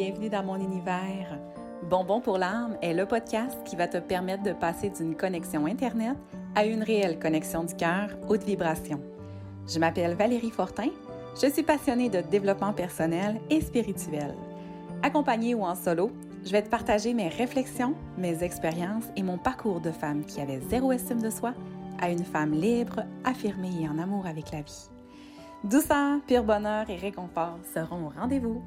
bienvenue dans mon univers. Bonbon pour l'âme est le podcast qui va te permettre de passer d'une connexion Internet à une réelle connexion du cœur haute vibration. Je m'appelle Valérie Fortin, je suis passionnée de développement personnel et spirituel. Accompagnée ou en solo, je vais te partager mes réflexions, mes expériences et mon parcours de femme qui avait zéro estime de soi à une femme libre, affirmée et en amour avec la vie. Douceur, pur bonheur et réconfort seront au rendez-vous.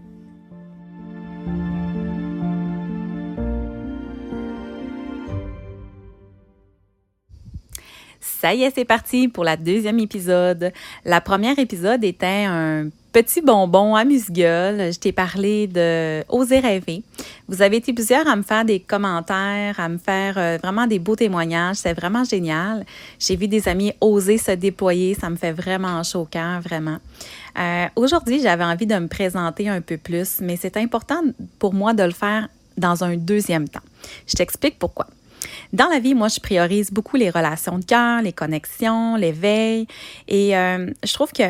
Ça y est, c'est parti pour la deuxième épisode. La première épisode était un petit bonbon amuse-gueule. Je t'ai parlé de Oser rêver. Vous avez été plusieurs à me faire des commentaires, à me faire euh, vraiment des beaux témoignages. C'est vraiment génial. J'ai vu des amis oser se déployer. Ça me fait vraiment chaud au cœur, vraiment. Euh, Aujourd'hui, j'avais envie de me présenter un peu plus, mais c'est important pour moi de le faire dans un deuxième temps. Je t'explique pourquoi. Dans la vie, moi, je priorise beaucoup les relations de cœur, les connexions, l'éveil. Et euh, je trouve que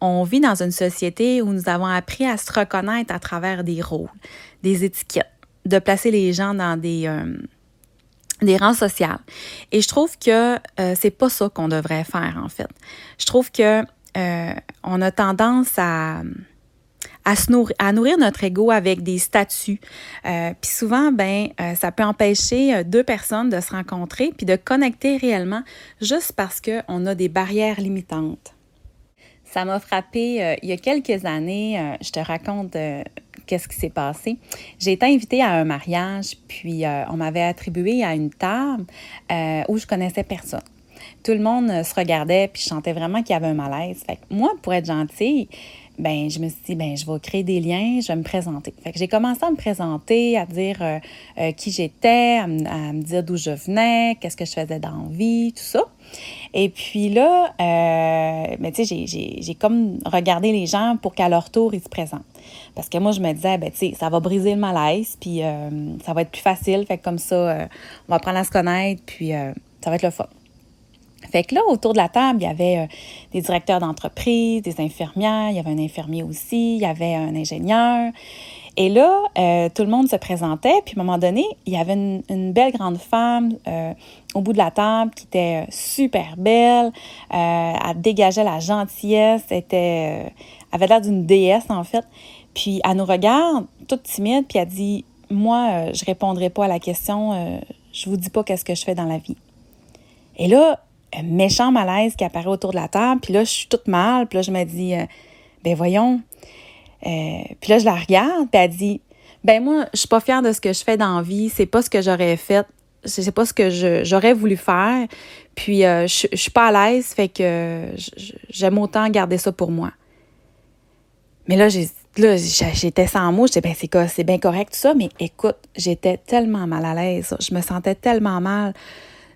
on vit dans une société où nous avons appris à se reconnaître à travers des rôles, des étiquettes, de placer les gens dans des, euh, des rangs sociaux. Et je trouve que euh, c'est pas ça qu'on devrait faire, en fait. Je trouve que on a tendance à à, nourrir, à nourrir notre ego avec des statuts. Euh, puis souvent, ben, euh, ça peut empêcher euh, deux personnes de se rencontrer puis de connecter réellement juste parce qu'on a des barrières limitantes. Ça m'a frappé il y a quelques années. je te raconte qu'est-ce qui s'est passé. J'ai été invitée à un mariage, puis on m'avait attribué à une table où je connaissais personne. Tout le monde se regardait, puis je sentais vraiment qu'il y avait un malaise. Fait que moi, pour être gentille, ben je me suis dit ben je vais créer des liens, je vais me présenter. Fait que j'ai commencé à me présenter, à dire euh, euh, qui j'étais, à, me dire d'où je venais, qu'est-ce que je faisais dans la vie, tout ça. Et puis là, euh, tu sais, j'ai comme regardé les gens pour qu'à leur tour, ils se présentent. Parce que moi, je me disais, ben, tu sais, ça va briser le malaise, puis ça va être plus facile. Fait que comme ça, on va apprendre à se connaître, puis ça va être le fun. Fait que là, autour de la table, il y avait euh, des directeurs d'entreprise, des infirmières, il y avait un infirmier aussi, il y avait un ingénieur. Et là, euh, tout le monde se présentait, puis à un moment donné, il y avait une, belle grande femme euh, au bout de la table qui était super belle, elle dégageait la gentillesse, était, avait l'air d'une déesse en fait. Puis elle nous regarde, toute timide, puis elle dit Moi, je répondrai pas à la question, je vous dis pas qu'est-ce que je fais dans la vie. Et là, méchant malaise qui apparaît autour de la table. Puis là, je suis toute mal. Puis là, je me dis, euh, ben voyons. Euh, puis là, je la regarde. Puis elle dit, ben moi, je suis pas fière de ce que je fais dans la vie. C'est pas ce que j'aurais fait. C'est pas ce que j'aurais voulu faire. Puis euh, je, je suis pas à l'aise. Fait que j'aime autant garder ça pour moi. Mais là, j'étais sans mots. Je disais, ben c'est c'est bien correct tout ça. Mais écoute, j'étais tellement mal à l'aise. Je me sentais tellement mal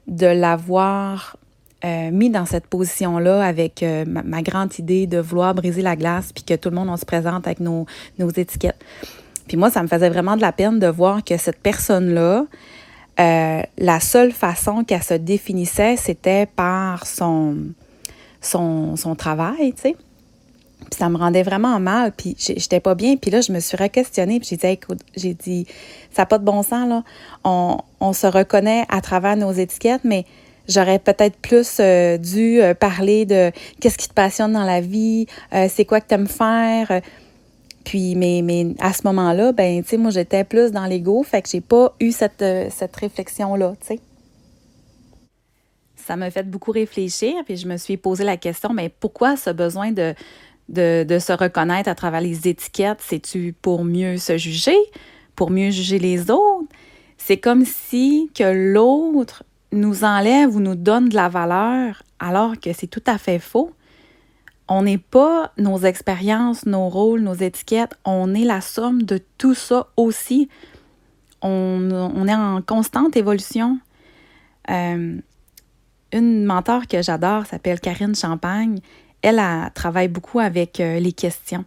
de l'avoir euh, mis dans cette position-là avec euh, ma, grande idée de vouloir briser la glace puis que tout le monde, on se présente avec nos, nos étiquettes. Puis moi, ça me faisait vraiment de la peine de voir que cette personne-là, euh, la seule façon qu'elle se définissait, c'était par son, son, son travail, tu sais. Puis ça me rendait vraiment mal, puis j'étais pas bien. Puis là, je me suis re-questionnée, puis j'ai dit, écoute, j'ai dit, ça n'a pas de bon sens, là. On, on se reconnaît à travers nos étiquettes, mais J'aurais peut-être plus euh, dû euh, parler de qu'est-ce qui te passionne dans la vie, euh, c'est quoi que tu aimes faire. Puis, mais, mais à ce moment-là, ben, tu sais, moi, j'étais plus dans l'ego, fait que j'ai pas eu cette, cette réflexion-là, tu sais. Ça m'a fait beaucoup réfléchir, puis je me suis posé la question, mais pourquoi ce besoin de, de, de se reconnaître à travers les étiquettes? C'est-tu pour mieux se juger, pour mieux juger les autres? C'est comme si que l'autre nous enlève ou nous donne de la valeur alors que c'est tout à fait faux. On n'est pas nos expériences, nos rôles, nos étiquettes, on est la somme de tout ça aussi. On, est en constante évolution. Euh, une mentor que j'adore s'appelle Karine Champagne. Elle, travaille beaucoup avec euh, les questions.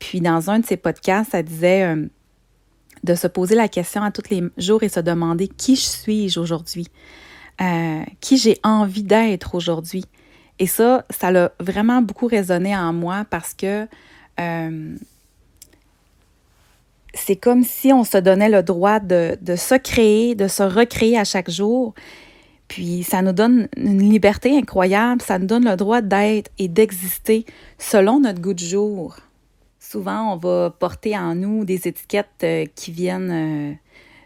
Puis dans un de ses podcasts, elle disait euh, de se poser la question à tous les jours et se demander qui je suis aujourd'hui. Euh, qui j'ai envie d'être aujourd'hui. Et ça, ça a vraiment beaucoup résonné en moi parce que euh, c'est comme si on se donnait le droit de, de se créer, de se recréer à chaque jour. Puis ça nous donne une liberté incroyable, ça nous donne le droit d'être et d'exister selon notre goût du jour. Souvent, on va porter en nous des étiquettes euh, qui viennent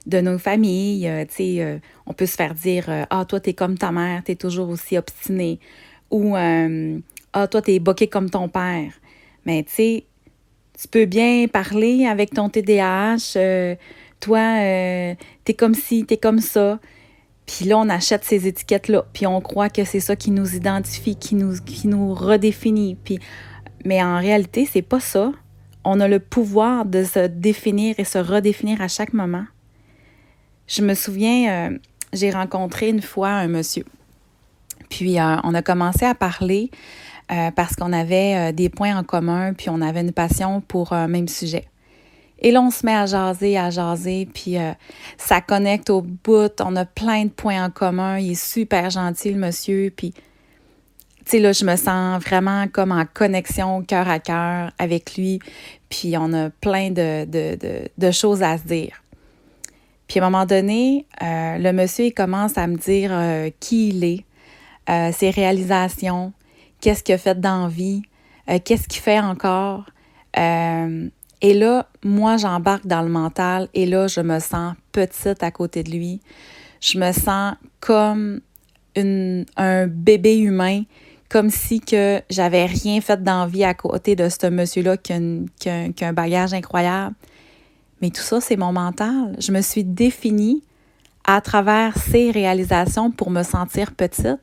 de nos familles. Euh, tu sais, on peut se faire dire Ah, toi, t'es comme ta mère, t'es toujours aussi obstiné. Ou Ah, toi, t'es boqué comme ton père. Mais tu sais, tu peux bien parler avec ton TDAH. toi, t'es comme ci, t'es comme ça. Puis là, on achète ces étiquettes-là, puis on croit que c'est ça qui nous identifie, qui nous, qui nous redéfinit. Puis, mais en réalité, c'est pas ça on a le pouvoir de se définir et se redéfinir à chaque moment. Je me souviens, euh, j'ai rencontré une fois un monsieur. Puis euh, on a commencé à parler euh, parce qu'on avait des points en commun, puis on avait une passion pour un même sujet. Et là, on se met à jaser, à jaser, puis ça connecte au bout. On a plein de points en commun. Il est super gentil, le monsieur. Puis tu sais, là, je me sens vraiment comme en connexion cœur à cœur avec lui, puis on a plein de, de, de, choses à se dire. Puis à un moment donné, euh, le monsieur, il commence à me dire euh, qui il est, euh, ses réalisations, qu'est-ce qu'il a fait dans la vie, qu'est-ce qu'il fait encore. et là, moi, j'embarque dans le mental et là, je me sens petite à côté de lui. Je me sens comme une, un bébé humain comme si que j'avais rien fait d'envie à côté de ce monsieur-là qui a, un bagage incroyable. Mais tout ça, c'est mon mental. Je me suis définie à travers ces réalisations pour me sentir petite.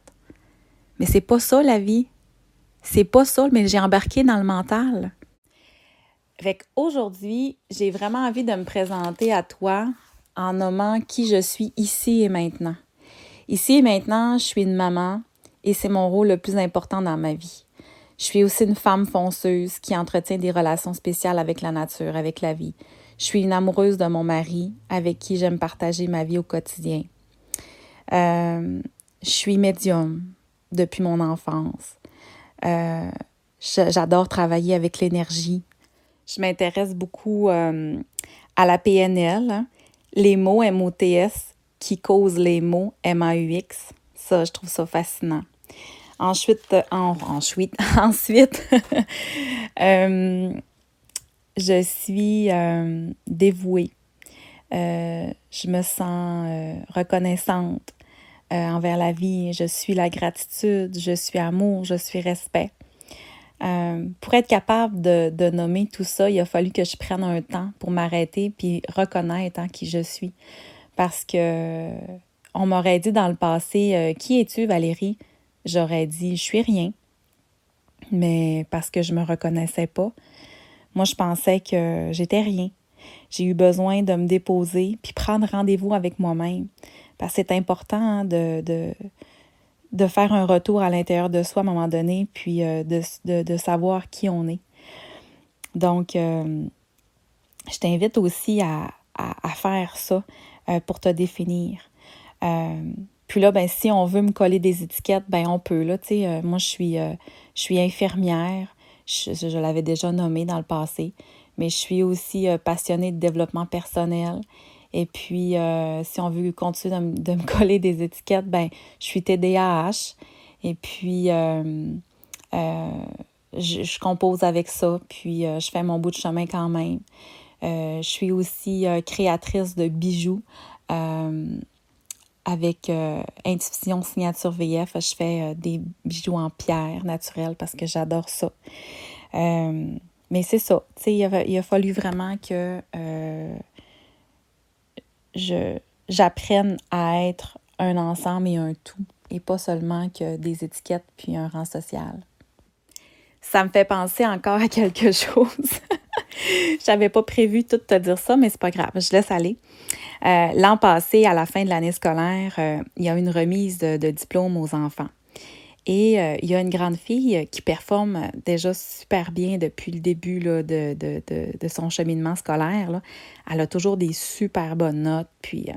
Mais c'est pas ça la vie. C'est pas ça, mais j'ai embarqué dans le mental. Fait aujourd'hui, j'ai vraiment envie de me présenter à toi en nommant qui je suis ici et maintenant. Ici et maintenant, je suis une maman, et c'est mon rôle le plus important dans ma vie. Je suis aussi une femme fonceuse qui entretient des relations spéciales avec la nature, avec la vie. Je suis une amoureuse de mon mari avec qui j'aime partager ma vie au quotidien. Euh, je suis médium depuis mon enfance. Euh, j'adore travailler avec l'énergie. Je m'intéresse beaucoup euh, à la PNL, hein. les mots MOTS qui causent les mots MAUX. Ça, je trouve ça fascinant. Ensuite, ensuite, ensuite euh, je suis euh, dévouée. Euh, je me sens reconnaissante envers la vie. Je suis la gratitude, je suis amour, je suis respect. pour être capable de, nommer tout ça, il a fallu que je prenne un temps pour m'arrêter puis reconnaître hein, qui je suis. Parce que on m'aurait dit dans le passé Qui es-tu, Valérie j'aurais dit je suis rien. Mais parce que je me reconnaissais pas, moi je pensais que j'étais rien. J'ai eu besoin de me déposer puis prendre rendez-vous avec moi-même. Parce que c'est important hein, de, de, de, faire un retour à l'intérieur de soi à un moment donné, puis euh, de, de, de, savoir qui on est. Donc, euh, je t'invite aussi à, à, faire ça euh, pour te définir. Puis là, ben, si on veut me coller des étiquettes, ben on peut. Là, moi, je suis, je suis infirmière. Je, l'avais déjà nommé dans le passé. Mais je suis aussi euh, passionnée de développement personnel. Et puis, si on veut continuer de, me coller des étiquettes, ben je suis TDAH. Et puis, je, compose avec ça. Puis, je fais mon bout de chemin quand même. je suis aussi créatrice de bijoux avec euh, Intuition Signature VF, je fais euh, des bijoux en pierre naturelle parce que j'adore ça. Euh, mais c'est ça, tu sais, il, a fallu vraiment que j'apprenne à être un ensemble et un tout, et pas seulement que des étiquettes puis un rang social. Ça me fait penser encore à quelque chose. J'avais pas prévu tout te dire ça, mais c'est pas grave, je laisse aller. Euh, l'an passé, à la fin de l'année scolaire, euh, il y a une remise de, diplôme aux enfants. Et euh, il y a une grande fille qui performe déjà super bien depuis le début de, son cheminement scolaire. Elle a toujours des super bonnes notes, puis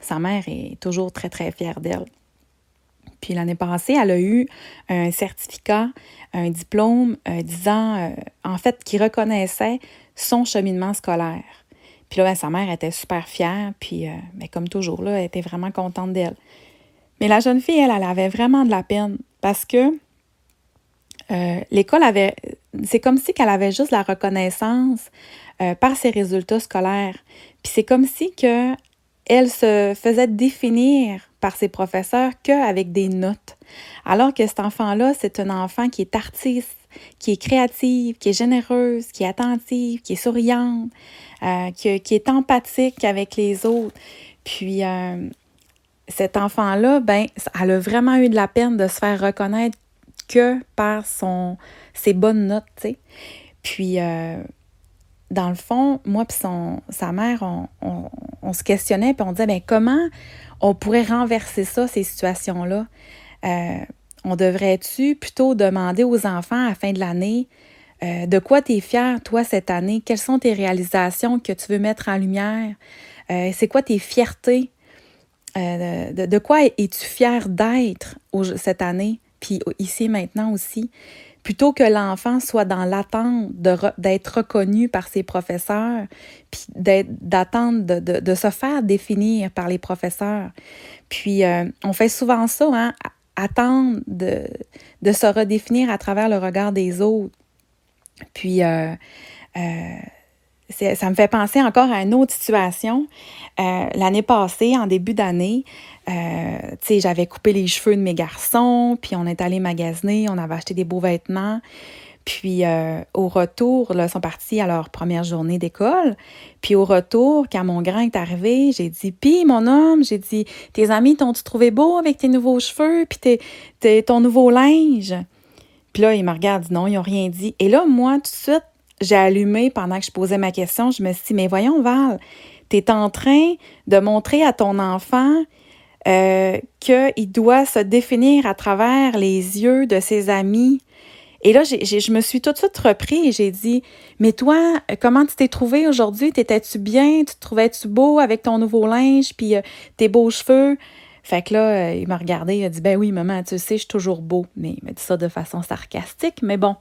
sa mère est toujours très, très fière d'elle. Puis l'année passée, elle a eu un certificat, un diplôme disant, en fait, qui reconnaissait son cheminement scolaire. Puis là, ben, sa mère était super fière, puis mais comme toujours, là, elle était vraiment contente d'elle. Mais la jeune fille, elle, elle avait vraiment de la peine parce que l'école avait. C'est comme si qu'elle avait juste la reconnaissance par ses résultats scolaires. Puis c'est comme si que elle se faisait définir par ses professeurs qu'avec des notes. Alors que cet enfant-là, c'est un enfant qui est artiste, qui est créative, qui est généreuse, qui est attentive, qui est souriante, euh, qui, est empathique avec les autres. Puis euh, cet enfant-là, ben, elle a vraiment eu de la peine de se faire reconnaître que par ses bonnes notes. Puis euh, dans le fond, moi et sa mère, on, se questionnait puis on disait, bien, comment on pourrait renverser ça, ces situations-là? On devrait-tu plutôt demander aux enfants à la fin de l'année euh, de quoi tu es fier, toi, cette année? Quelles sont tes réalisations que tu veux mettre en lumière? Euh, c'est quoi tes fiertés? de, de, quoi es-tu fier d'être cette année? Puis ici, maintenant aussi? Plutôt que l'enfant soit dans l'attente d'être reconnu par ses professeurs, puis d'attendre de, se faire définir par les professeurs. Puis euh, on fait souvent ça, hein, attendre de, se redéfinir à travers le regard des autres. Puis euh, euh, ça me fait penser encore à une autre situation. L'année passée, en début d'année, euh, j'avais coupé les cheveux de mes garçons, puis on est allé magasiner, on avait acheté des beaux vêtements. Puis euh, au retour, là, ils sont partis à leur première journée d'école. Puis au retour, quand mon grand est arrivé, j'ai dit Puis mon homme, j'ai dit Tes amis t'ont-tu trouvé beau avec tes nouveaux cheveux, puis tes, ton nouveau linge Puis là, il me regarde, Non, ils n'ont rien dit. Et là, moi, tout de suite, j'ai allumé pendant que je posais ma question. Je me suis dit Mais voyons, Val, tu es en train de montrer à ton enfant euh, qu'il doit se définir à travers les yeux de ses amis. Et là, je me suis tout de suite repris et j'ai dit, mais toi, comment tu t'es trouvé aujourd'hui? T'étais-tu bien? Tu te trouvais-tu beau avec ton nouveau linge puis euh, tes beaux cheveux? Fait que là, euh, il m'a regardé, il a dit, ben oui, maman, tu sais, je suis toujours beau. Mais il m'a dit ça de façon sarcastique, mais bon.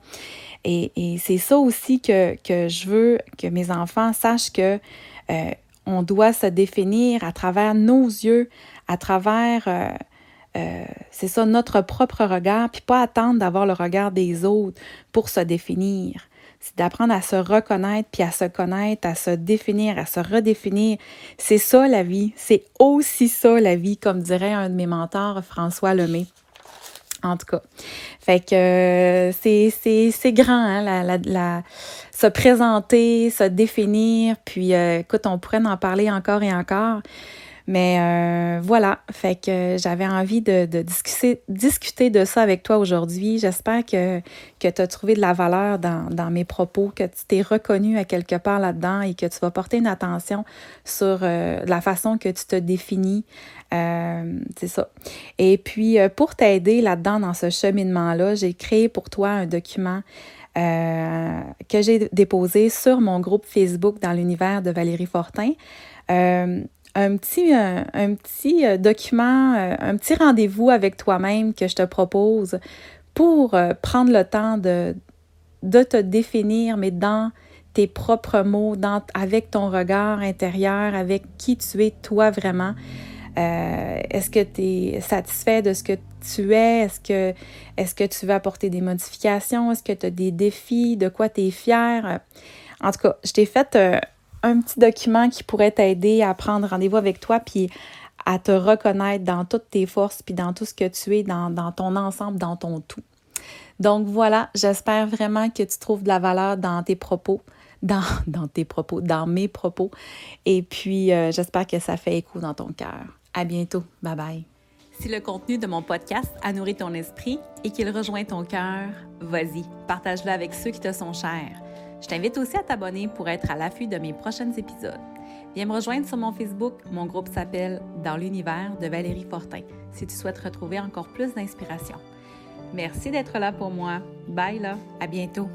Et, c'est ça aussi que, je veux que mes enfants sachent que on doit se définir à travers nos yeux, à travers, euh, euh, c'est ça, notre propre regard, puis pas attendre d'avoir le regard des autres pour se définir. C'est d'apprendre à se reconnaître, puis à se connaître, à se définir, à se redéfinir. C'est ça la vie. C'est aussi ça la vie, comme dirait un de mes mentors, François Lemay. En tout cas. Fait que euh, c'est grand, hein, la, la, se présenter, se définir. Puis, écoute, on pourrait en parler encore et encore. Mais euh, voilà, fait que j'avais envie de, discuter, discuter, de ça avec toi aujourd'hui. J'espère que, que tu as trouvé de la valeur dans, dans mes propos, que tu t'es reconnu à quelque part là-dedans et que tu vas porter une attention sur euh, la façon que tu te définis. Euh, c'est ça. Et puis, pour t'aider là-dedans, dans ce cheminement-là, j'ai créé pour toi un document que j'ai déposé sur mon groupe Facebook dans l'univers de Valérie Fortin un petit, euh, un, petit euh, document, euh, un petit rendez-vous avec toi-même que je te propose pour prendre le temps de, de te définir, mais dans tes propres mots, dans, avec ton regard intérieur, avec qui tu es toi vraiment. est-ce que tu es satisfait de ce que tu es? Est-ce que, est que tu veux apporter des modifications? Est-ce que tu as des défis? De quoi tu es fier? En tout cas, je t'ai fait un petit document qui pourrait t'aider à prendre rendez-vous avec toi, puis à te reconnaître dans toutes tes forces, puis dans tout ce que tu es, dans, ton ensemble, dans ton tout. Donc voilà, j'espère vraiment que tu trouves de la valeur dans tes propos, dans, tes propos, dans mes propos. Et puis, euh, j'espère que ça fait écho dans ton cœur. À bientôt. Bye bye. Si le contenu de mon podcast a nourri ton esprit et qu'il rejoint ton cœur, vas-y, partage-le avec ceux qui te sont chers. Je t'invite aussi à t'abonner pour être à l'affût de mes prochains épisodes. Viens me rejoindre sur mon Facebook. Mon groupe s'appelle Dans l'univers de Valérie Fortin si tu souhaites retrouver encore plus d'inspiration. Merci d'être là pour moi. Bye là, à bientôt.